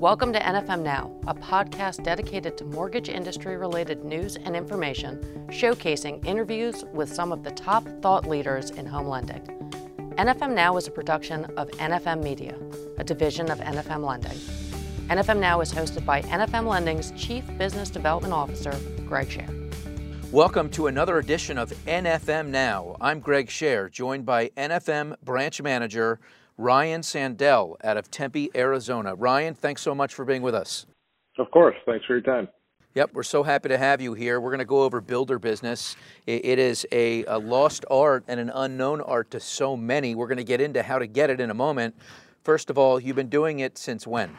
Welcome to NFM Now, a podcast dedicated to mortgage industry related news and information, showcasing interviews with some of the top thought leaders in home lending. NFM Now is a production of NFM Media, a division of NFM Lending. NFM Now is hosted by NFM Lending's Chief Business Development Officer, Greg Sher. Welcome to another edition of NFM Now. I'm Greg Sher, joined by NFM Branch Manager Ryan Sandell out of Tempe, Arizona. Ryan, thanks so much for being with us. Of course. Thanks for your time. Yep, we're so happy to have you here. We're going to go over builder business. It is a, a, lost art and an unknown art to so many. We're going to get into how to get it in a moment. First of all, you've been doing it since when?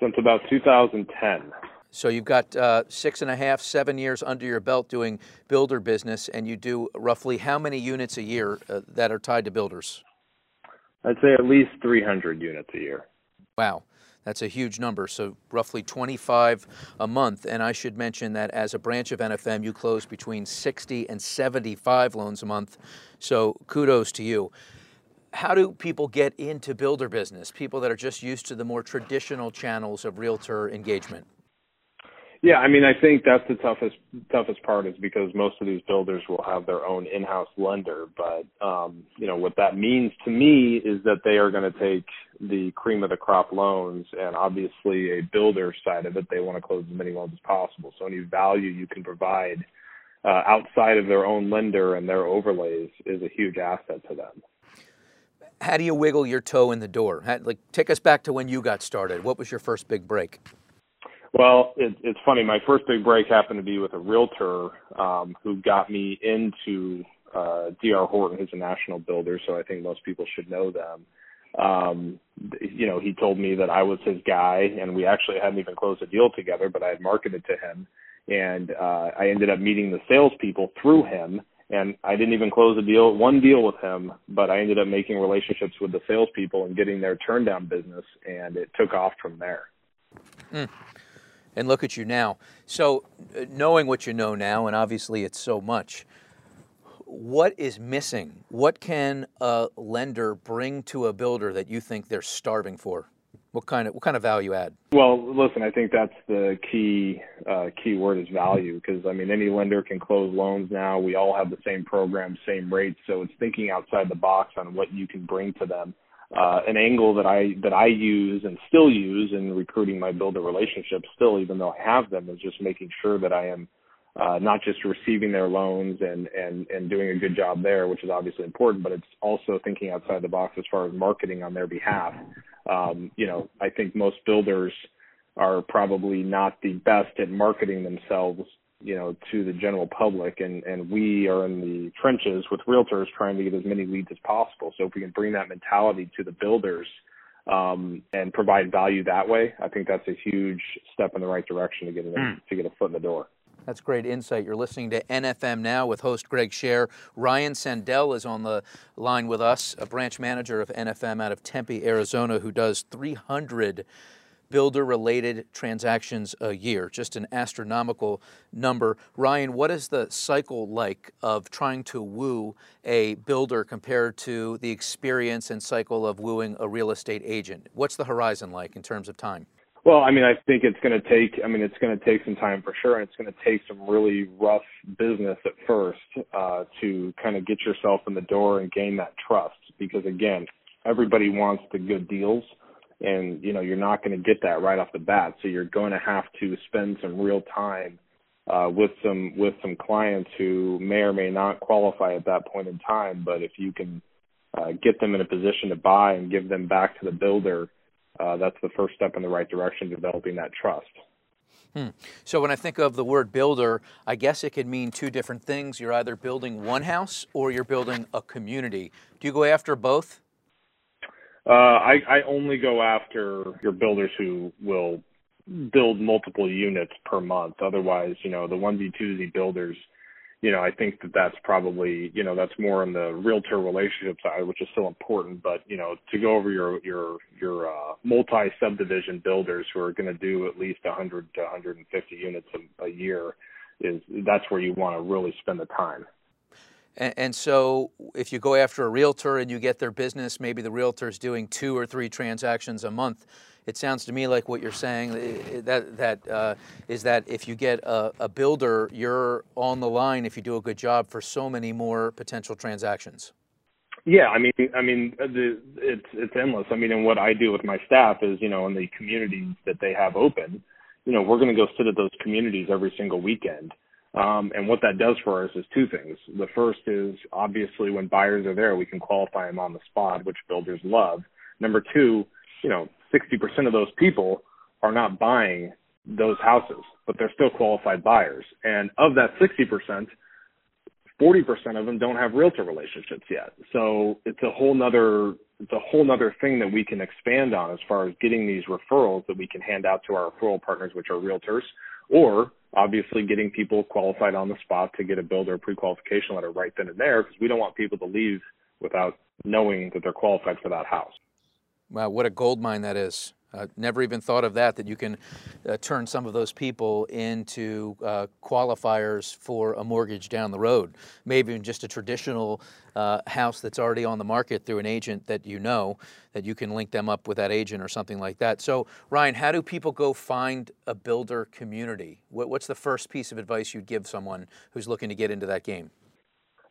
Since about 2010. So you've got uh, six and a half, seven years under your belt doing builder business, and you do roughly how many units a year uh, that are tied to builders? I'd say at least 300 units a year. Wow. That's a huge number. So roughly 25 a month. And I should mention that as a branch of NFM, you close between 60 and 75 loans a month. So kudos to you. How do people get into builder business? People that are just used to the more traditional channels of realtor engagement. Yeah, I mean, I think that's the toughest toughest part is because most of these builders will have their own in-house lender, but um, you know what that means to me is that they are going to take the cream of the crop loans, and obviously a builder side of it, they want to close as many loans as possible. So any value you can provide uh, outside of their own lender and their overlays is a huge asset to them. How do you wiggle your toe in the door? How, like, take us back to when you got started. What was your first big break? Well, it, it's funny. My first big break happened to be with a realtor um, who got me into uh, DR Horton, who's a national builder, so I think most people should know them. Um, you know, he told me that I was his guy, and we actually hadn't even closed a deal together, but I had marketed to him, and uh, I ended up meeting the salespeople through him. And I didn't even close a deal, one deal with him, but I ended up making relationships with the salespeople and getting their turn down business, and it took off from there. Mm and look at you now. So, uh, knowing what you know now, and obviously it's so much, what is missing? What can a lender bring to a builder that you think they're starving for? What kind of what kind of value add? Well, listen, I think that's the key uh, key word is value because I mean any lender can close loans now. We all have the same program, same rates, so it's thinking outside the box on what you can bring to them uh, an angle that I that I use and still use in recruiting my builder relationships. Still, even though I have them, is just making sure that I am uh, not just receiving their loans and and and doing a good job there, which is obviously important, but it's also thinking outside the box as far as marketing on their behalf. Um, you know, I think most builders are probably not the best at marketing themselves you know, to the general public and, and we are in the trenches with realtors trying to get as many leads as possible. So if we can bring that mentality to the builders um, and provide value that way, I think that's a huge step in the right direction to get a, mm. to get a foot in the door. That's great insight. You're listening to NFM now with host Greg Sher. Ryan Sandell is on the line with us, a branch manager of NFM out of Tempe, Arizona, who does 300 builder related transactions a year, just an astronomical number. Ryan, what is the cycle like of trying to woo a builder compared to the experience and cycle of wooing a real estate agent? What's the horizon like in terms of time? Well, I mean, I think it's going to take. I mean, it's going to take some time for sure, and it's going to take some really rough business at first uh, to kind of get yourself in the door and gain that trust. Because again, everybody wants the good deals, and you know you're not going to get that right off the bat so you're going to have to spend some real time uh, with some with some clients who may or may not qualify at that point in time but if you can uh, get them in a position to buy and give them back to the builder uh, that's the first step in the right direction developing that trust Hmm. So when I think of the word builder, I guess it could mean two different things. You're either building one house or you're building a community. Do you go after both? Uh, I, I only go after your builders who will build multiple units per month. Otherwise, you know, the onesie twosie builders, you know, I think that that's probably, you know, that's more on the realtor relationship side, which is still important. But you know, to go over your your your uh, multi subdivision builders who are going to do at least 100 to 150 units a, a year is that's where you want to really spend the time. And, and, so, if you go after a realtor and you get their business, maybe the realtor is doing two or three transactions a month. It sounds to me like what you're saying that that uh, is that if you get a, a, builder, you're on the line if you do a good job for so many more potential transactions. Yeah, I mean, I mean, uh, the, it's it's endless. I mean, and what I do with my staff is, you know, in the communities that they have open, you know, we're going to go sit at those communities every single weekend um, and what that does for us is two things. The first is obviously when buyers are there, we can qualify them on the spot, which builders love. Number two, you know, 60% of those people are not buying those houses, but they're still qualified buyers. And of that 60%, 40% of them don't have realtor relationships yet. So it's a whole nother, it's a whole nother thing that we can expand on as far as getting these referrals that we can hand out to our referral partners, which are realtors, or obviously getting people qualified on the spot to get a builder pre-qualification letter right then and there because we don't want people to leave without knowing that they're qualified for that house. Wow, what a gold mine that is. Uh, never even thought of that, that you can uh, turn some of those people into uh, qualifiers for a mortgage down the road. Maybe even just a traditional uh, house that's already on the market through an agent that you know, that you can link them up with that agent or something like that. So, Ryan, how do people go find a builder community? What, what's the first piece of advice you'd give someone who's looking to get into that game?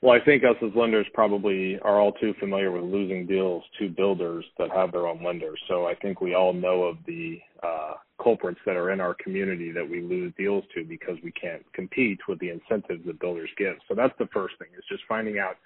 Well, I think us as lenders probably are all too familiar with losing deals to builders that have their own lenders. So I think we all know of the uh, culprits that are in our community that we lose deals to because we can't compete with the incentives that builders give. So that's the first thing is just finding out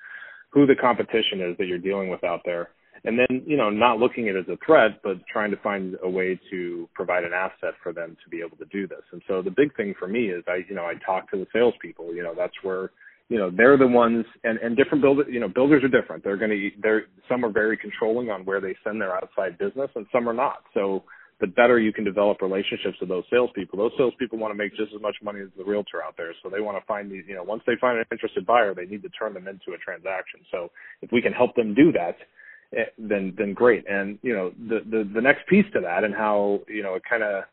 who the competition is that you're dealing with out there. And then, you know, not looking at it as a threat, but trying to find a way to provide an asset for them to be able to do this. And so the big thing for me is I, you know, I talk to the salespeople, you know, that's where you know they're the ones and and different builders you know builders are different. They're going to they're some are very controlling on where they send their outside business and some are not. So the better you can develop relationships with those salespeople those salespeople want to make just as much money as the realtor out there. So they want to find these you know once they find an interested buyer they need to turn them into a transaction. So if we can help them do that eh, then then great. And you know the the the next piece to that and how you know it kind of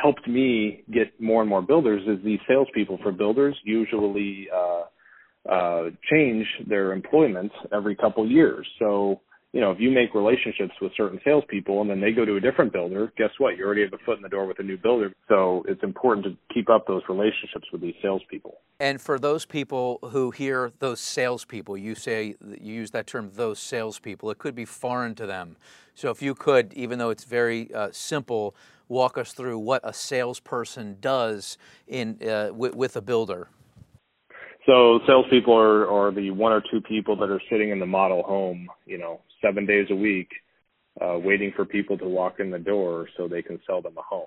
helped me get more and more builders is these salespeople for builders usually uh, uh, change their employment every couple years. So, you know, if you make relationships with certain salespeople and then they go to a different builder, guess what? You already have a foot in the door with a new builder. So it's important to keep up those relationships with these salespeople. And for those people who hear those salespeople, you say you use that term, those salespeople. It could be foreign to them. So if you could, even though it's very uh, simple, walk us through what a salesperson does in uh, with, with a builder. So salespeople are, are the one or two people that are sitting in the model home, you know, seven days a week, uh, waiting for people to walk in the door so they can sell them a home.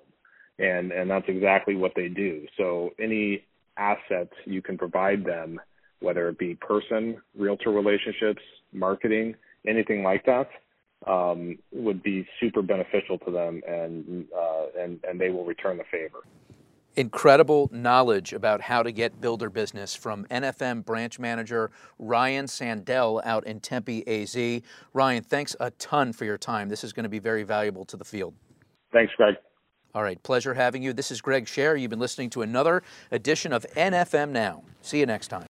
And and that's exactly what they do. So any asset you can provide them, whether it be person, realtor relationships, marketing, anything like that, um, would be super beneficial to them, and uh, and and they will return the favor. Incredible knowledge about how to get builder business from NFM branch manager Ryan Sandell out in Tempe, AZ. Ryan, thanks a ton for your time. This is going to be very valuable to the field. Thanks, Greg. All right, pleasure having you. This is Greg Sher. You've been listening to another edition of NFM Now. See you next time.